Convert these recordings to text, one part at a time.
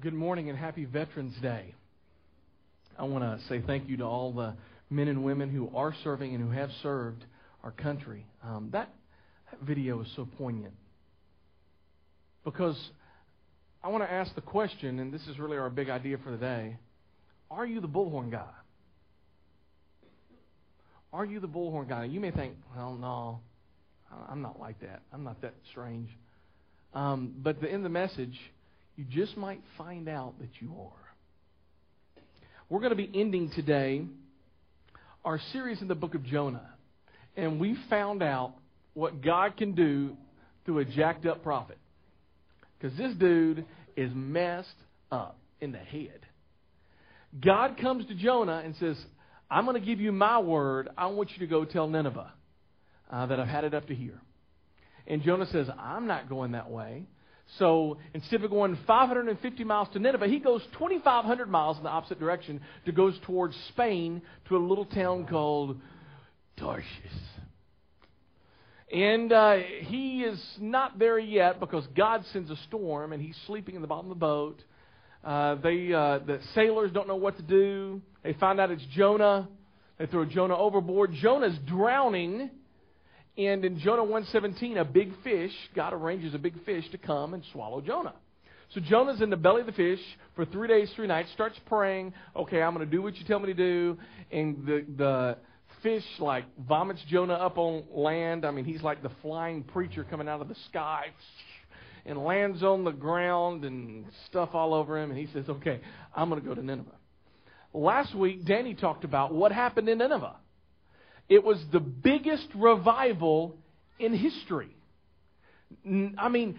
Good morning and happy Veterans Day. I want to say thank you to all the men and women who are serving and who have served our country. Um, that, that video is so poignant because I want to ask the question, and this is really our big idea for the day Are you the bullhorn guy? Are you the bullhorn guy? You may think, well, no, I'm not like that. I'm not that strange. Um, but the, in the message, you just might find out that you are. We're going to be ending today our series in the book of Jonah. And we found out what God can do through a jacked up prophet. Because this dude is messed up in the head. God comes to Jonah and says, I'm going to give you my word. I want you to go tell Nineveh uh, that I've had it up to here. And Jonah says, I'm not going that way. So instead of going 550 miles to Nineveh, he goes 2,500 miles in the opposite direction to goes towards Spain to a little town called Tarshish. And uh, he is not there yet because God sends a storm and he's sleeping in the bottom of the boat. Uh, they, uh, the sailors don't know what to do. They find out it's Jonah. They throw Jonah overboard. Jonah's drowning and in Jonah 1:17, a big fish, God arranges a big fish to come and swallow Jonah. So Jonah's in the belly of the fish for three days, three nights, starts praying, okay, I'm going to do what you tell me to do. And the, the fish, like, vomits Jonah up on land. I mean, he's like the flying preacher coming out of the sky and lands on the ground and stuff all over him. And he says, okay, I'm going to go to Nineveh. Last week, Danny talked about what happened in Nineveh. It was the biggest revival in history. I mean,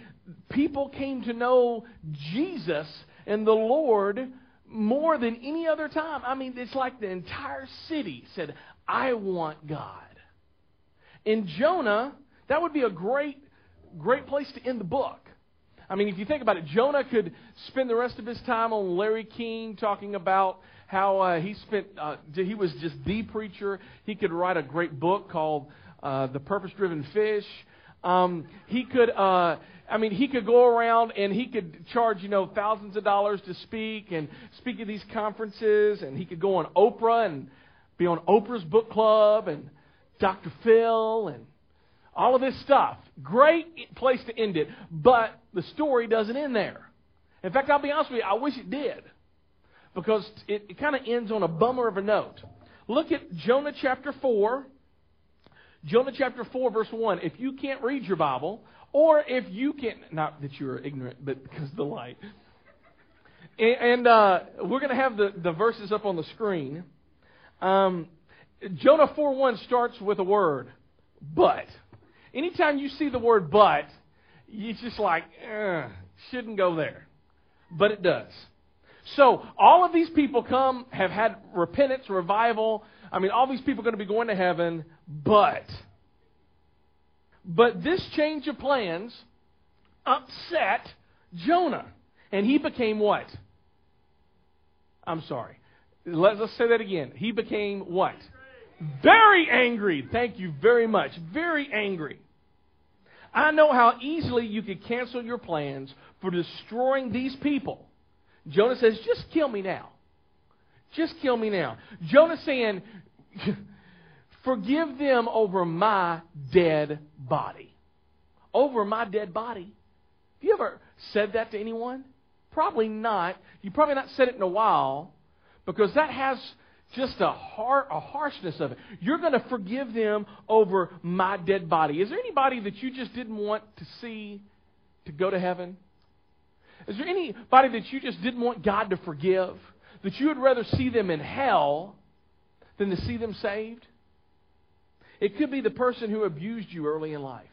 people came to know Jesus and the Lord more than any other time. I mean, it's like the entire city said, I want God. In Jonah, that would be a great, great place to end the book. I mean, if you think about it, Jonah could spend the rest of his time on Larry King talking about how uh, he spent, uh, he was just the preacher. He could write a great book called uh, The Purpose Driven Fish. Um, he could, uh, I mean, he could go around and he could charge, you know, thousands of dollars to speak and speak at these conferences, and he could go on Oprah and be on Oprah's book club and Dr. Phil and all of this stuff. Great place to end it, but the story doesn't end there. In fact, I'll be honest with you, I wish it did because it, it kind of ends on a bummer of a note. Look at Jonah chapter 4. Jonah chapter 4, verse 1. If you can't read your Bible, or if you can't, not that you're ignorant, but because of the light. And, and uh, we're going to have the, the verses up on the screen. Um, Jonah 4 1 starts with a word, but. Anytime you see the word but, it's just like, shouldn't go there. But it does. So all of these people come, have had repentance, revival. I mean, all these people are going to be going to heaven, but, but this change of plans upset Jonah. And he became what? I'm sorry. Let's, let's say that again. He became what? Very angry. Thank you very much. Very angry. I know how easily you could cancel your plans for destroying these people Jonah says, just kill me now. Just kill me now. Jonah saying, forgive them over my dead body. Over my dead body. Have you ever said that to anyone? Probably not. You probably not said it in a while because that has just a, har- a harshness of it. You're going to forgive them over my dead body. Is there anybody that you just didn't want to see to go to heaven? Is there anybody that you just didn't want God to forgive? That you would rather see them in hell than to see them saved? It could be the person who abused you early in life.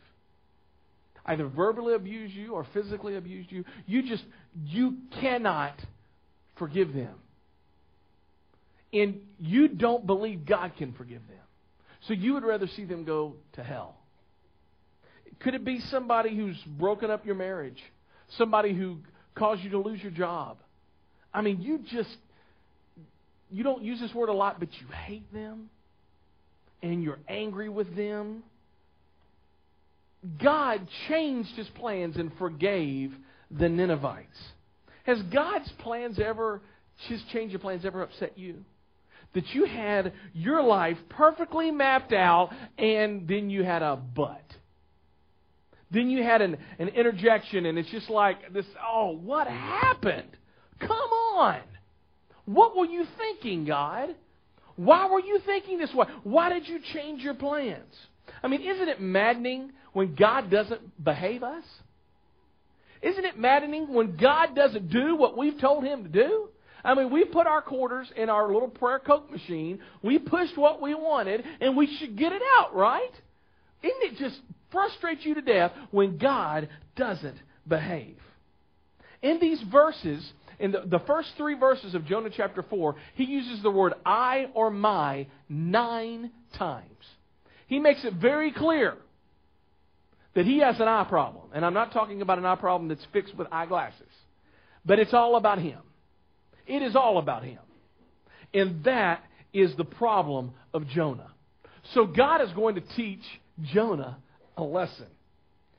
Either verbally abused you or physically abused you. You just, you cannot forgive them. And you don't believe God can forgive them. So you would rather see them go to hell. Could it be somebody who's broken up your marriage? Somebody who cause you to lose your job. I mean, you just, you don't use this word a lot, but you hate them and you're angry with them. God changed his plans and forgave the Ninevites. Has God's plans ever, His change of plans ever upset you? That you had your life perfectly mapped out and then you had a but. Then you had an, an interjection and it's just like this, oh, what happened? Come on. What were you thinking, God? Why were you thinking this way? Why did you change your plans? I mean, isn't it maddening when God doesn't behave us? Isn't it maddening when God doesn't do what we've told him to do? I mean, we put our quarters in our little prayer coke machine. We pushed what we wanted, and we should get it out, right? Isn't it just frustrate you to death when God doesn't behave? In these verses, in the, the first three verses of Jonah chapter 4, he uses the word I or my nine times. He makes it very clear that he has an eye problem. And I'm not talking about an eye problem that's fixed with eyeglasses, but it's all about him. It is all about him. And that is the problem of Jonah. So God is going to teach Jonah a lesson.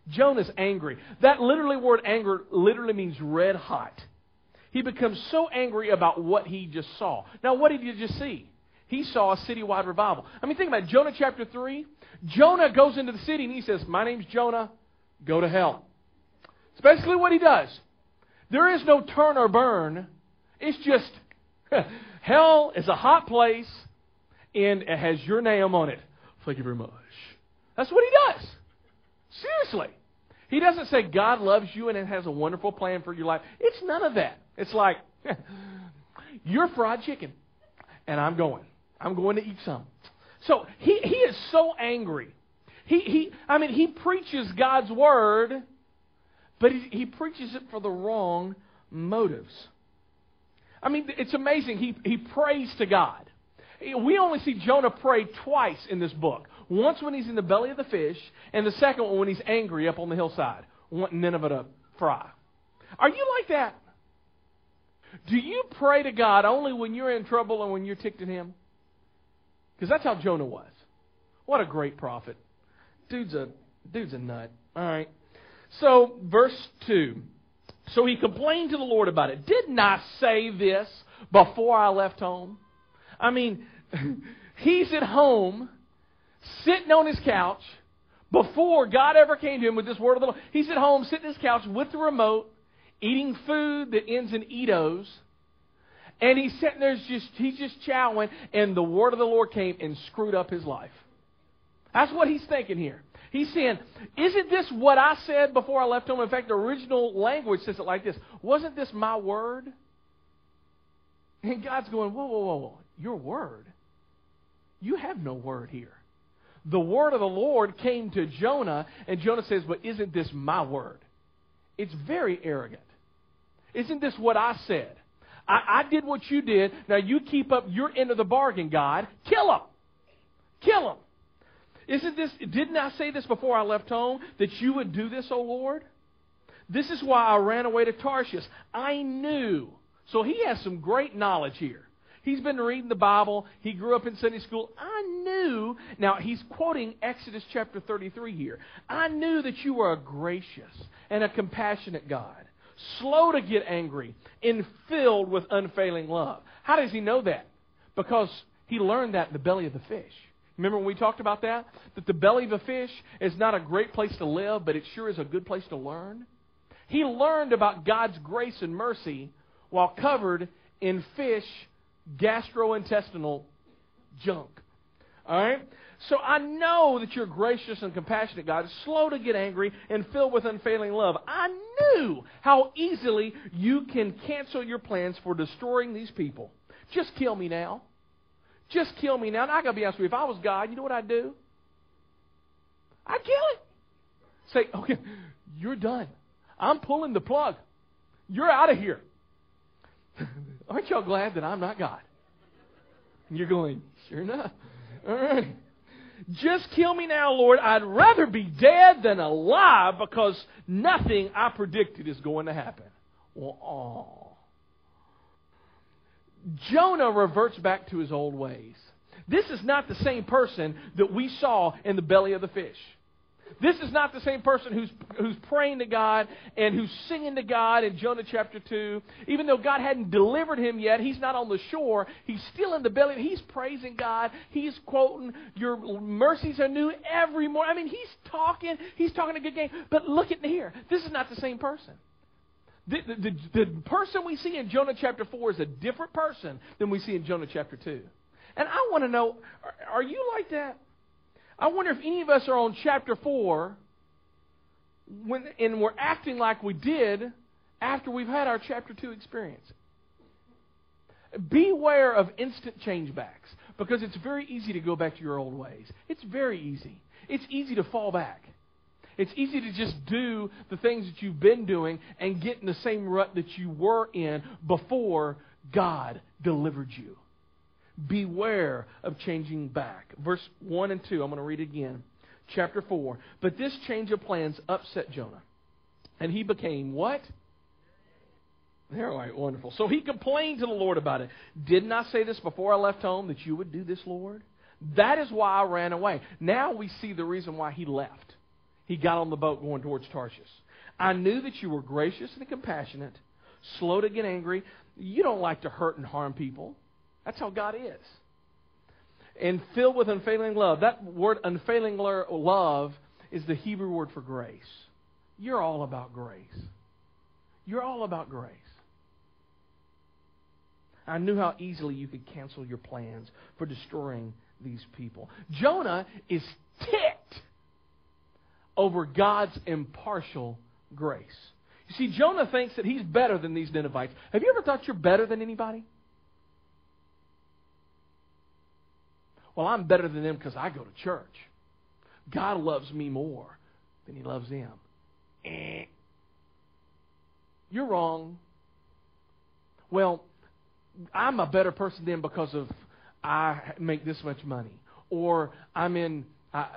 Jonah's angry. That literally word anger literally means red hot. He becomes so angry about what he just saw. Now, what did you just see? He saw a citywide revival. I mean, think about it. Jonah chapter 3. Jonah goes into the city and he says, My name's Jonah. Go to hell. It's basically what he does. There is no turn or burn. It's just, hell is a hot place and it has your name on it. Thank you very much. That's what he does. Seriously. He doesn't say God loves you and has a wonderful plan for your life. It's none of that. It's like, you're fried chicken, and I'm going. I'm going to eat some. So he, he is so angry. He, he, I mean, he preaches God's word, but he, he preaches it for the wrong motives. I mean, it's amazing. He, he prays to God. We only see Jonah pray twice in this book. Once when he's in the belly of the fish, and the second one when he's angry up on the hillside, wanting Nineveh to fry. Are you like that? Do you pray to God only when you're in trouble and when you're ticked at Him? Because that's how Jonah was. What a great prophet. Dude's a dude's a nut. All right. So verse two. So he complained to the Lord about it. Didn't I say this before I left home? I mean, he's at home sitting on his couch before God ever came to him with this word of the Lord. He's at home sitting on his couch with the remote, eating food that ends in Edos. And he's sitting there just he's just chowing, and the word of the Lord came and screwed up his life. That's what he's thinking here. He's saying, Isn't this what I said before I left home? In fact, the original language says it like this Wasn't this my word? And God's going, Whoa, whoa, whoa, whoa. Your word? You have no word here the word of the Lord came to Jonah, and Jonah says, But isn't this my word? It's very arrogant. Isn't this what I said? I, I did what you did. Now you keep up your end of the bargain, God. Kill him. Kill him. Isn't this, didn't I say this before I left home, that you would do this, O Lord? This is why I ran away to Tarshish. I knew. So he has some great knowledge here. He's been reading the Bible. He grew up in Sunday school. I knew. Now, he's quoting Exodus chapter 33 here. I knew that you were a gracious and a compassionate God, slow to get angry, and filled with unfailing love. How does he know that? Because he learned that in the belly of the fish. Remember when we talked about that? That the belly of a fish is not a great place to live, but it sure is a good place to learn. He learned about God's grace and mercy while covered in fish gastrointestinal junk. All right? So I know that you're gracious and compassionate, God, slow to get angry and filled with unfailing love. I knew how easily you can cancel your plans for destroying these people. Just kill me now. Just kill me now. And I gotta be honest with you, if I was God, you know what I'd do? I'd kill it. Say, okay, you're done. I'm pulling the plug. You're out of here. Aren't y'all glad that I'm not God? And you're going, sure enough. All right. Just kill me now, Lord. I'd rather be dead than alive because nothing I predicted is going to happen. Well, oh. Jonah reverts back to his old ways. This is not the same person that we saw in the belly of the fish. This is not the same person who's, who's praying to God and who's singing to God in Jonah chapter 2. Even though God hadn't delivered him yet, he's not on the shore. He's still in the belly. He's praising God. He's quoting, Your mercies are new every morning. I mean, he's talking. He's talking a good game. But look at here. This is not the same person. The, the, the, the person we see in Jonah chapter 4 is a different person than we see in Jonah chapter 2. And I want to know are, are you like that? I wonder if any of us are on chapter 4 when, and we're acting like we did after we've had our chapter 2 experience. Beware of instant changebacks because it's very easy to go back to your old ways. It's very easy. It's easy to fall back. It's easy to just do the things that you've been doing and get in the same rut that you were in before God delivered you. Beware of changing back. Verse 1 and 2, I'm going to read again. Chapter 4. But this change of plans upset Jonah. And he became what? There, all right, wonderful. So he complained to the Lord about it. Didn't I say this before I left home that you would do this, Lord? That is why I ran away. Now we see the reason why he left. He got on the boat going towards Tarshish. I knew that you were gracious and compassionate, slow to get angry. You don't like to hurt and harm people. That's how God is. And filled with unfailing love. That word unfailing love is the Hebrew word for grace. You're all about grace. You're all about grace. I knew how easily you could cancel your plans for destroying these people. Jonah is ticked over God's impartial grace. You see, Jonah thinks that he's better than these Ninevites. Have you ever thought you're better than anybody? Well, I'm better than them because I go to church. God loves me more than he loves them. Eh. You're wrong. Well, I'm a better person than because of I make this much money, or I'm in I,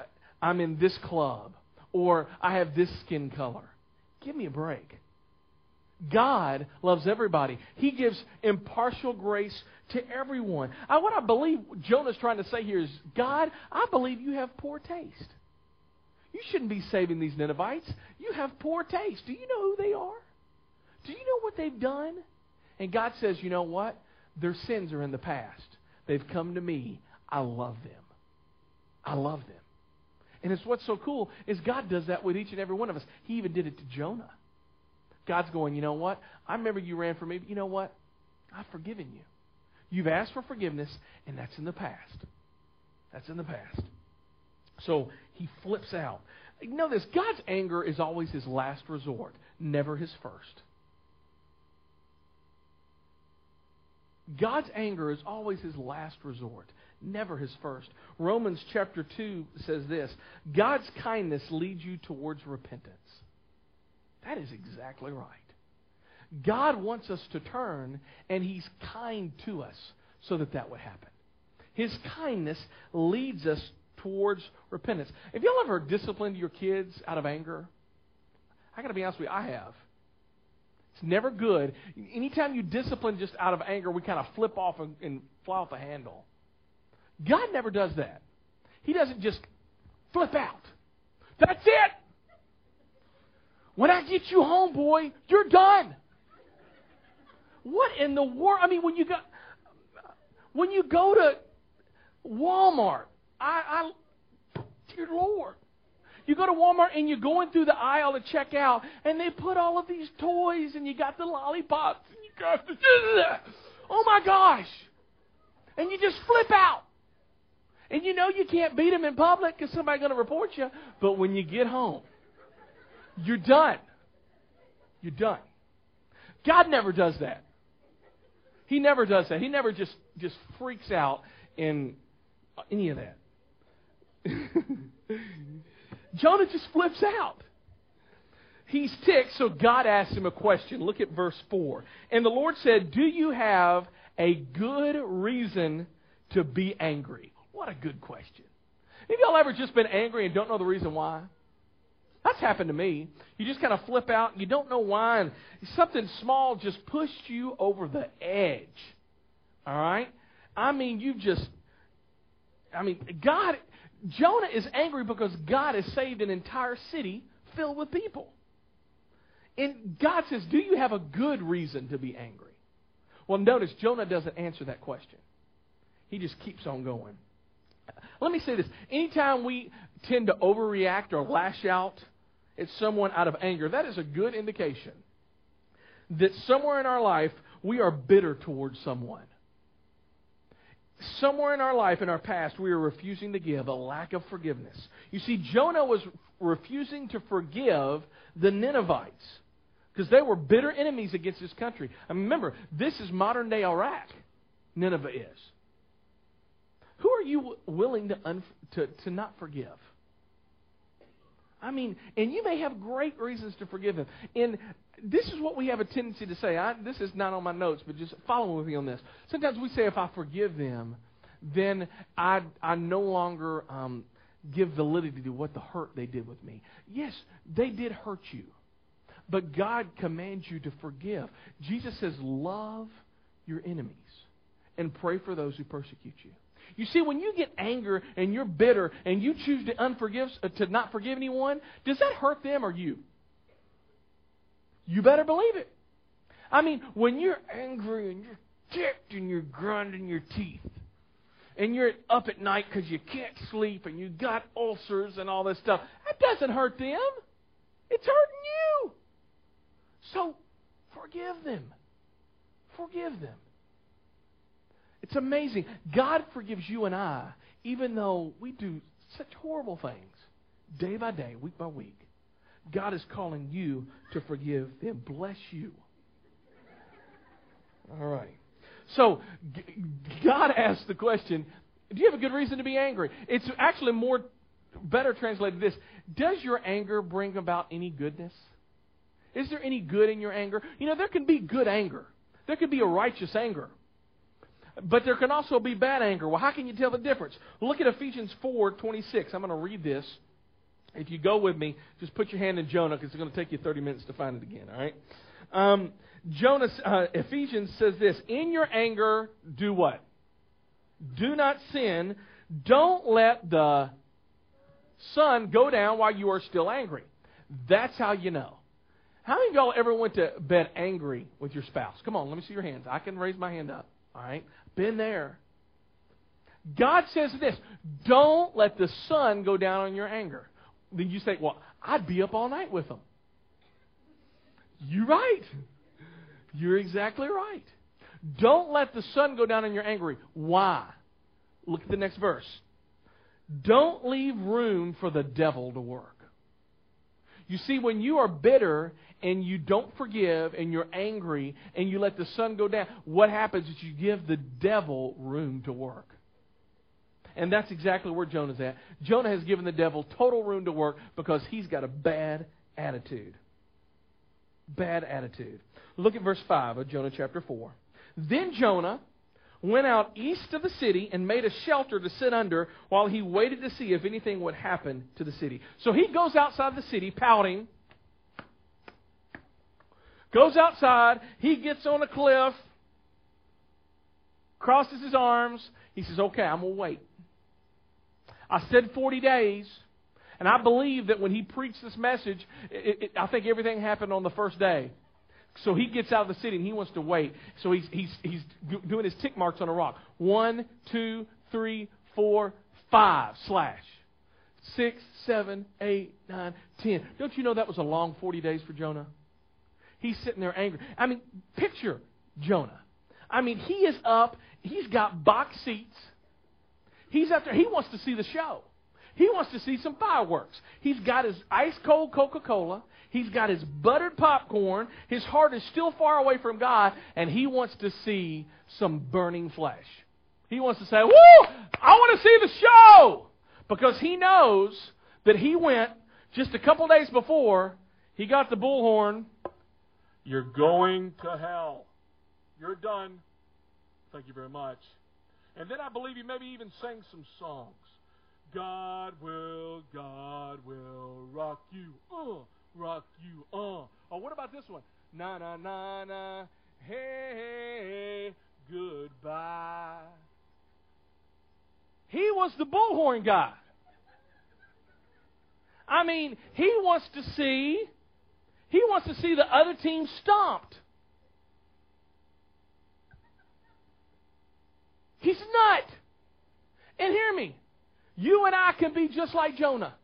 I'm in this club, or I have this skin color. Give me a break. God loves everybody. He gives impartial grace to everyone. I, what I believe Jonah's trying to say here is God, I believe you have poor taste. You shouldn't be saving these Ninevites. You have poor taste. Do you know who they are? Do you know what they've done? And God says, you know what? Their sins are in the past. They've come to me. I love them. I love them. And it's what's so cool is God does that with each and every one of us. He even did it to Jonah. God's going, you know what? I remember you ran for me, but you know what? I've forgiven you. You've asked for forgiveness, and that's in the past. That's in the past. So he flips out. Know this God's anger is always his last resort, never his first. God's anger is always his last resort, never his first. Romans chapter 2 says this God's kindness leads you towards repentance. That is exactly right. God wants us to turn, and He's kind to us so that that would happen. His kindness leads us towards repentance. Have y'all ever disciplined your kids out of anger? I got to be honest with you, I have. It's never good. Anytime you discipline just out of anger, we kind of flip off and, and fly off the handle. God never does that. He doesn't just flip out. That's it. When I get you home, boy, you're done. What in the world? I mean, when you go, when you go to Walmart, I, I, dear Lord, you go to Walmart and you're going through the aisle to check out, and they put all of these toys, and you got the lollipops, and you got the, oh my gosh, and you just flip out. And you know you can't beat them in public because somebody's going to report you. But when you get home, you're done. You're done. God never does that. He never does that. He never just, just freaks out in any of that. Jonah just flips out. He's ticked, so God asks him a question. Look at verse 4. And the Lord said, Do you have a good reason to be angry? What a good question. Have y'all ever just been angry and don't know the reason why? That's happened to me. You just kind of flip out, you don't know why, and something small just pushed you over the edge. All right? I mean, you just, I mean, God, Jonah is angry because God has saved an entire city filled with people. And God says, Do you have a good reason to be angry? Well, notice Jonah doesn't answer that question. He just keeps on going. Let me say this. Anytime we tend to overreact or lash out at someone out of anger, that is a good indication that somewhere in our life we are bitter towards someone. Somewhere in our life, in our past, we are refusing to give, a lack of forgiveness. You see, Jonah was refusing to forgive the Ninevites because they were bitter enemies against his country. And remember, this is modern day Iraq, Nineveh is. Who are you willing to, un- to, to not forgive? I mean, and you may have great reasons to forgive them. And this is what we have a tendency to say. I, this is not on my notes, but just follow with me on this. Sometimes we say, if I forgive them, then I, I no longer um, give validity to what the hurt they did with me. Yes, they did hurt you, but God commands you to forgive. Jesus says, love your enemies and pray for those who persecute you. You see, when you get anger and you're bitter and you choose to unforgive, uh, to not forgive anyone, does that hurt them or you? You better believe it. I mean, when you're angry and you're ticked and you're grinding your teeth, and you're up at night because you can't sleep and you got ulcers and all this stuff, that doesn't hurt them. It's hurting you. So forgive them. Forgive them. It's amazing. God forgives you and I, even though we do such horrible things, day by day, week by week. God is calling you to forgive them. Bless you. All right. So, God asked the question Do you have a good reason to be angry? It's actually more better translated this Does your anger bring about any goodness? Is there any good in your anger? You know, there can be good anger, there can be a righteous anger. But there can also be bad anger. Well, how can you tell the difference? Look at Ephesians 4 26. I'm going to read this. If you go with me, just put your hand in Jonah because it's going to take you 30 minutes to find it again, all right? Um, Jonah, uh, Ephesians says this In your anger, do what? Do not sin. Don't let the sun go down while you are still angry. That's how you know. How many of y'all ever went to bed angry with your spouse? Come on, let me see your hands. I can raise my hand up. All right? Been there. God says this don't let the sun go down on your anger. Then you say, well, I'd be up all night with them. You're right. You're exactly right. Don't let the sun go down on your anger. Why? Look at the next verse. Don't leave room for the devil to work. You see, when you are bitter and you don't forgive and you're angry and you let the sun go down, what happens is you give the devil room to work. And that's exactly where Jonah's at. Jonah has given the devil total room to work because he's got a bad attitude. Bad attitude. Look at verse 5 of Jonah chapter 4. Then Jonah went out east of the city and made a shelter to sit under while he waited to see if anything would happen to the city. So he goes outside the city pouting goes outside, he gets on a cliff, crosses his arms. He says, Okay, I'm going to wait. I said 40 days, and I believe that when he preached this message, it, it, I think everything happened on the first day. So he gets out of the city and he wants to wait. So he's, he's, he's doing his tick marks on a rock. One, two, three, four, five, slash. Six, seven, eight, nine, ten. Don't you know that was a long 40 days for Jonah? He's sitting there angry. I mean, picture Jonah. I mean, he is up. He's got box seats. He's up there. He wants to see the show. He wants to see some fireworks. He's got his ice cold Coca Cola. He's got his buttered popcorn. His heart is still far away from God, and he wants to see some burning flesh. He wants to say, Woo! I want to see the show! Because he knows that he went just a couple days before, he got the bullhorn you're going to hell. You're done. Thank you very much. And then I believe he maybe even sang some songs. God will, God will rock you, uh, rock you, uh. Oh, what about this one? Na na na na, hey, goodbye. He was the bullhorn guy. I mean, he wants to see he wants to see the other team stomped. He's nut. And hear me. You and I can be just like Jonah.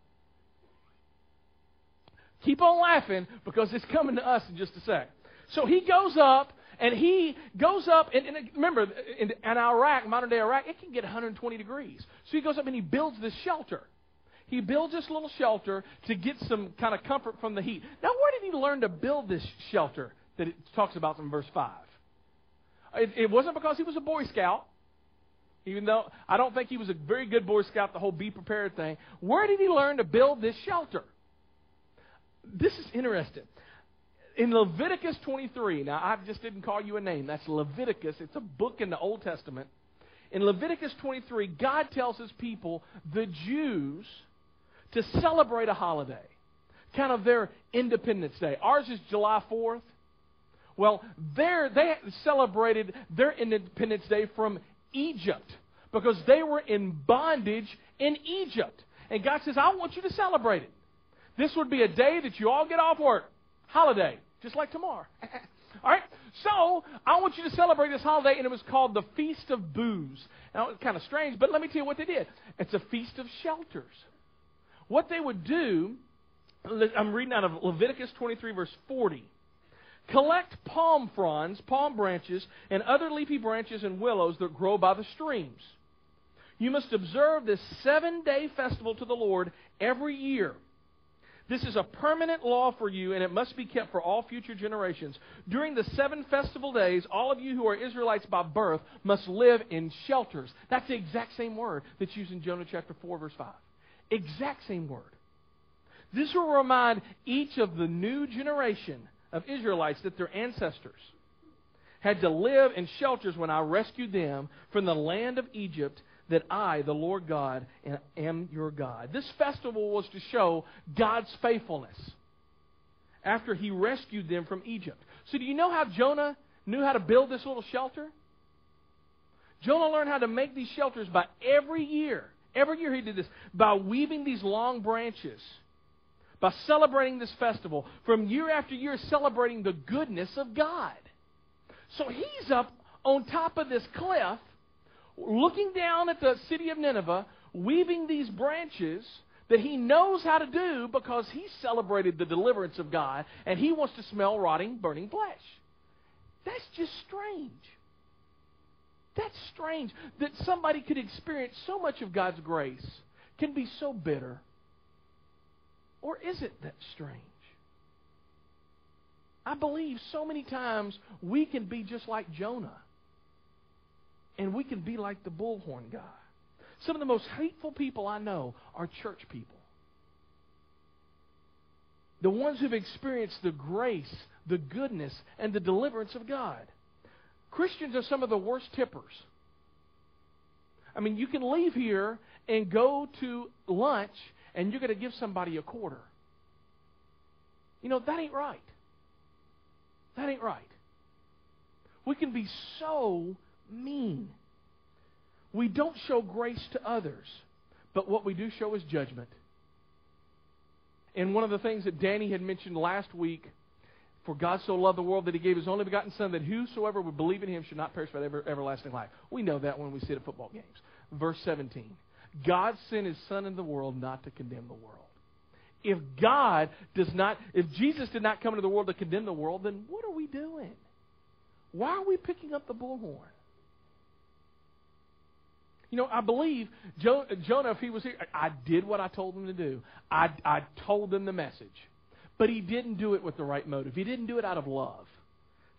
Keep on laughing because it's coming to us in just a sec. So he goes up and he goes up, and, and remember, in, in Iraq, modern day Iraq, it can get 120 degrees. So he goes up and he builds this shelter. He builds this little shelter to get some kind of comfort from the heat. Now, where did he learn to build this shelter that it talks about in verse 5? It, it wasn't because he was a Boy Scout, even though I don't think he was a very good Boy Scout, the whole be prepared thing. Where did he learn to build this shelter? This is interesting in Leviticus 23, now I just didn't call you a name. That's Leviticus. It's a book in the Old Testament. In Leviticus 23, God tells his people, the Jews, to celebrate a holiday, kind of their Independence Day. Ours is July 4th. Well, there they celebrated their Independence Day from Egypt because they were in bondage in Egypt. And God says, I want you to celebrate it. This would be a day that you all get off work. Holiday just like tomorrow. All right? So, I want you to celebrate this holiday, and it was called the Feast of Booths. Now, it's kind of strange, but let me tell you what they did. It's a feast of shelters. What they would do, I'm reading out of Leviticus 23, verse 40. Collect palm fronds, palm branches, and other leafy branches and willows that grow by the streams. You must observe this seven day festival to the Lord every year. This is a permanent law for you, and it must be kept for all future generations. During the seven festival days, all of you who are Israelites by birth must live in shelters. That's the exact same word that's used in Jonah chapter 4, verse 5. Exact same word. This will remind each of the new generation of Israelites that their ancestors had to live in shelters when I rescued them from the land of Egypt that I, the Lord God, am your God. This festival was to show God's faithfulness after he rescued them from Egypt. So, do you know how Jonah knew how to build this little shelter? Jonah learned how to make these shelters by every year. Every year he did this by weaving these long branches, by celebrating this festival, from year after year celebrating the goodness of God. So he's up on top of this cliff looking down at the city of Nineveh, weaving these branches that he knows how to do because he celebrated the deliverance of God and he wants to smell rotting, burning flesh. That's just strange. That's strange that somebody could experience so much of God's grace, can be so bitter. Or is it that strange? I believe so many times we can be just like Jonah and we can be like the bullhorn guy. Some of the most hateful people I know are church people. The ones who've experienced the grace, the goodness, and the deliverance of God. Christians are some of the worst tippers. I mean, you can leave here and go to lunch, and you're going to give somebody a quarter. You know, that ain't right. That ain't right. We can be so mean. We don't show grace to others, but what we do show is judgment. And one of the things that Danny had mentioned last week, for God so loved the world that he gave his only begotten Son, that whosoever would believe in him should not perish but ever, everlasting life. We know that when we sit at football games. Verse 17. God sent his Son into the world not to condemn the world. If God does not, if Jesus did not come into the world to condemn the world, then what are we doing? Why are we picking up the bullhorn? You know, I believe Jonah, if he was here, I did what I told him to do. I, I told them the message. But he didn't do it with the right motive. He didn't do it out of love.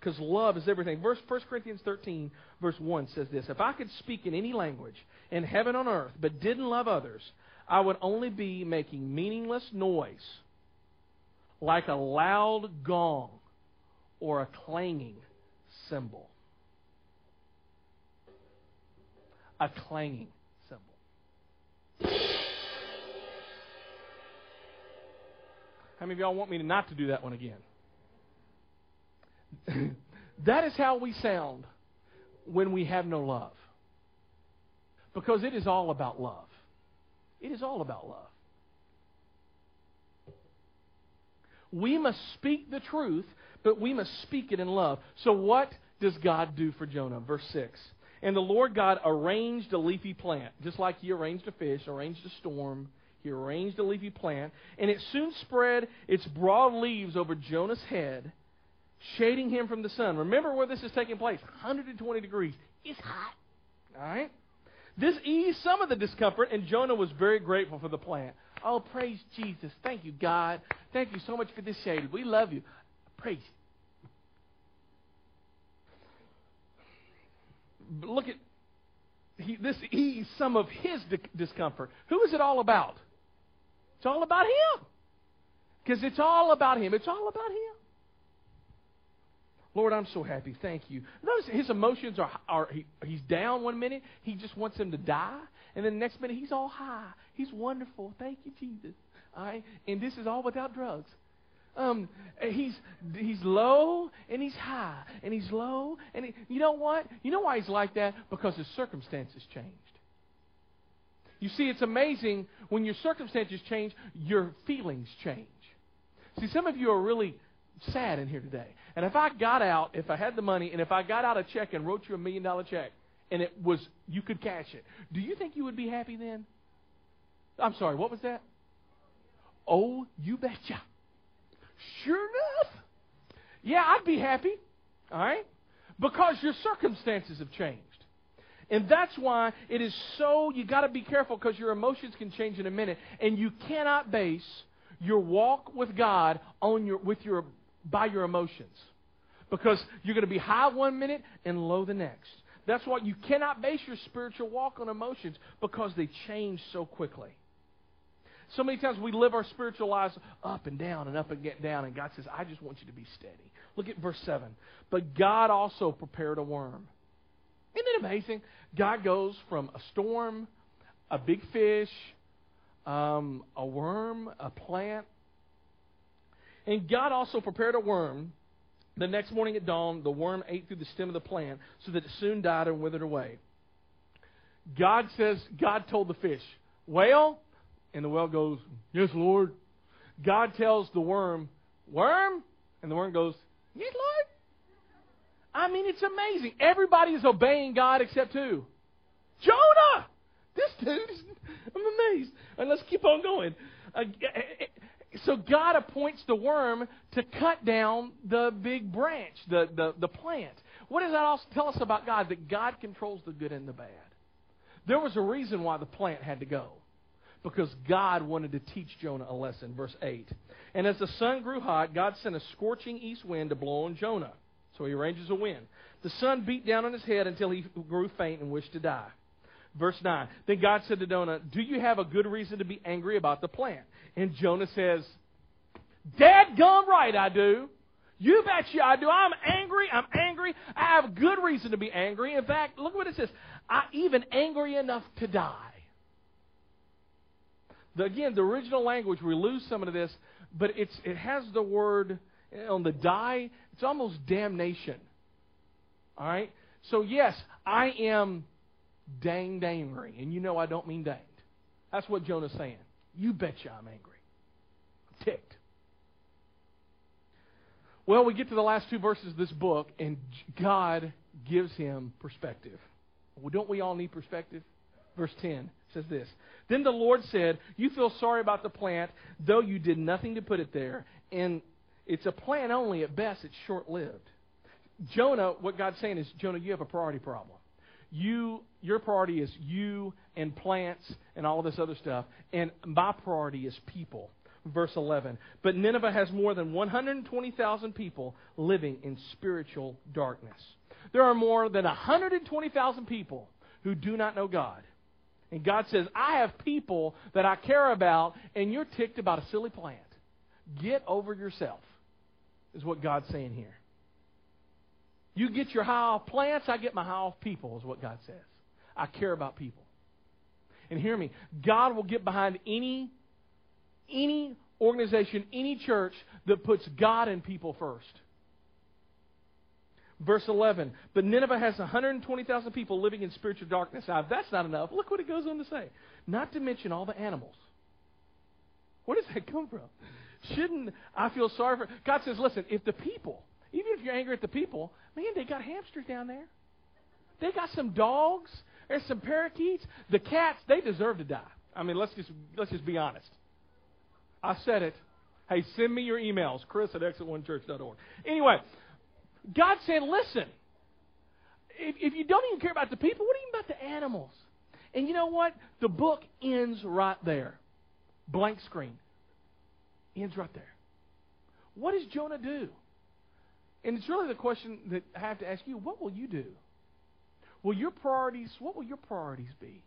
Because love is everything. Verse 1 Corinthians 13, verse 1 says this If I could speak in any language in heaven on earth, but didn't love others, I would only be making meaningless noise, like a loud gong or a clanging cymbal. a clanging cymbal. How many of y'all want me to not to do that one again? that is how we sound when we have no love. Because it is all about love. It is all about love. We must speak the truth, but we must speak it in love. So, what does God do for Jonah? Verse 6. And the Lord God arranged a leafy plant, just like He arranged a fish, arranged a storm. He arranged a leafy plant, and it soon spread its broad leaves over Jonah's head, shading him from the sun. Remember where this is taking place 120 degrees. It's hot. All right? This eased some of the discomfort, and Jonah was very grateful for the plant. Oh, praise Jesus. Thank you, God. Thank you so much for this shade. We love you. Praise Look at he, this eased some of his di- discomfort. Who is it all about? It's all about him. Because it's all about him. It's all about him. Lord, I'm so happy. Thank you. Notice his emotions are, are he, he's down one minute. He just wants him to die. And then the next minute, he's all high. He's wonderful. Thank you, Jesus. All right? And this is all without drugs. Um, he's he's low and he's high and he's low and he, you know what? You know why he's like that? Because his circumstances changed. You see, it's amazing when your circumstances change, your feelings change. See, some of you are really sad in here today. And if I got out, if I had the money, and if I got out a check and wrote you a million dollar check, and it was you could cash it, do you think you would be happy then? I'm sorry, what was that? Oh, you betcha. Sure enough. Yeah, I'd be happy. All right? Because your circumstances have changed. And that's why it is so, you got to be careful because your emotions can change in a minute. And you cannot base your walk with God on your, with your by your emotions. Because you're going to be high one minute and low the next. That's why you cannot base your spiritual walk on emotions because they change so quickly. So many times we live our spiritual lives up and down and up and get down, and God says, I just want you to be steady. Look at verse 7. But God also prepared a worm. Isn't it amazing? God goes from a storm, a big fish, um, a worm, a plant, and God also prepared a worm. The next morning at dawn, the worm ate through the stem of the plant so that it soon died and withered away. God says, God told the fish, Whale? And the whale goes, Yes, Lord. God tells the worm, Worm? And the worm goes, Yes, Lord. I mean, it's amazing. Everybody is obeying God except who? Jonah! This dude, I'm amazed. And let's keep on going. Uh, so God appoints the worm to cut down the big branch, the, the, the plant. What does that also tell us about God? That God controls the good and the bad. There was a reason why the plant had to go. Because God wanted to teach Jonah a lesson. Verse 8. And as the sun grew hot, God sent a scorching east wind to blow on Jonah. So he arranges a wind. The sun beat down on his head until he grew faint and wished to die. Verse 9. Then God said to Jonah, Do you have a good reason to be angry about the plant? And Jonah says, Dad gum right, I do. You betcha I do. I'm angry. I'm angry. I have good reason to be angry. In fact, look what it says. I even angry enough to die. The, again, the original language, we lose some of this, but it's, it has the word eh, on the die. It's almost damnation. All right? So, yes, I am danged angry. And you know I don't mean danged. That's what Jonah's saying. You betcha I'm angry. I'm ticked. Well, we get to the last two verses of this book, and God gives him perspective. Well, don't we all need perspective? Verse 10 says this Then the Lord said, You feel sorry about the plant, though you did nothing to put it there. And it's a plant only, at best, it's short lived. Jonah, what God's saying is, Jonah, you have a priority problem. You, your priority is you and plants and all this other stuff, and my priority is people verse 11. But Nineveh has more than 120,000 people living in spiritual darkness. There are more than 120,000 people who do not know God. And God says, I have people that I care about, and you're ticked about a silly plant. Get over yourself, is what God's saying here. You get your high off plants, I get my high off people, is what God says. I care about people. And hear me, God will get behind any any organization, any church that puts God and people first. Verse 11, but Nineveh has 120,000 people living in spiritual darkness. Now, if that's not enough, look what it goes on to say. Not to mention all the animals. Where does that come from? shouldn't I feel sorry for God says, listen, if the people, even if you're angry at the people, man, they got hamsters down there. They got some dogs. There's some parakeets. The cats, they deserve to die. I mean, let's just let's just be honest. I said it. Hey, send me your emails, Chris at exit1church.org. Anyway, God said, listen, if, if you don't even care about the people, what even about the animals? And you know what? The book ends right there. Blank screen. Ends right there. What does Jonah do? And it's really the question that I have to ask you what will you do? Will your priorities, what will your priorities be?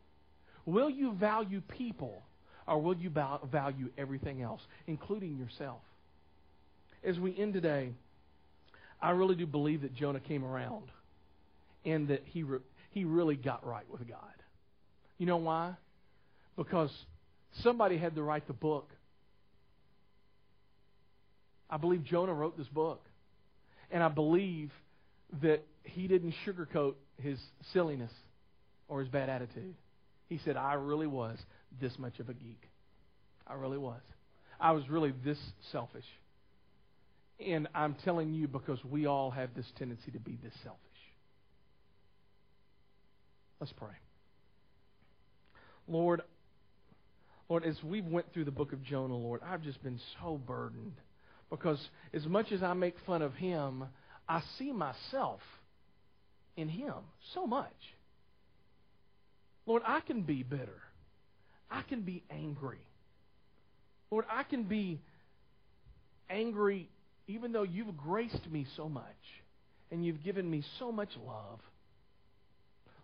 Will you value people or will you value everything else, including yourself? As we end today, I really do believe that Jonah came around and that he, re- he really got right with God. You know why? Because somebody had to write the book. I believe Jonah wrote this book. And I believe that he didn't sugarcoat his silliness or his bad attitude. He said, I really was this much of a geek. I really was. I was really this selfish. And I'm telling you because we all have this tendency to be this selfish. Let's pray. Lord, Lord, as we went through the book of Jonah, Lord, I've just been so burdened because as much as I make fun of him, I see myself in him so much. Lord, I can be bitter. I can be angry. Lord, I can be angry even though you've graced me so much and you've given me so much love.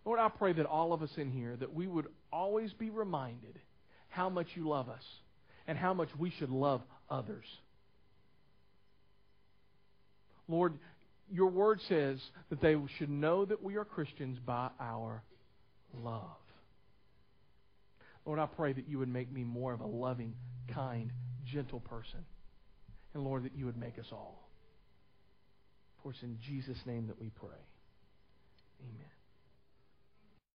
Lord, I pray that all of us in here, that we would always be reminded how much you love us and how much we should love others. Lord, your word says that they should know that we are Christians by our love. Lord, I pray that you would make me more of a loving, kind, gentle person. And Lord, that you would make us all. For it's in Jesus' name that we pray. Amen.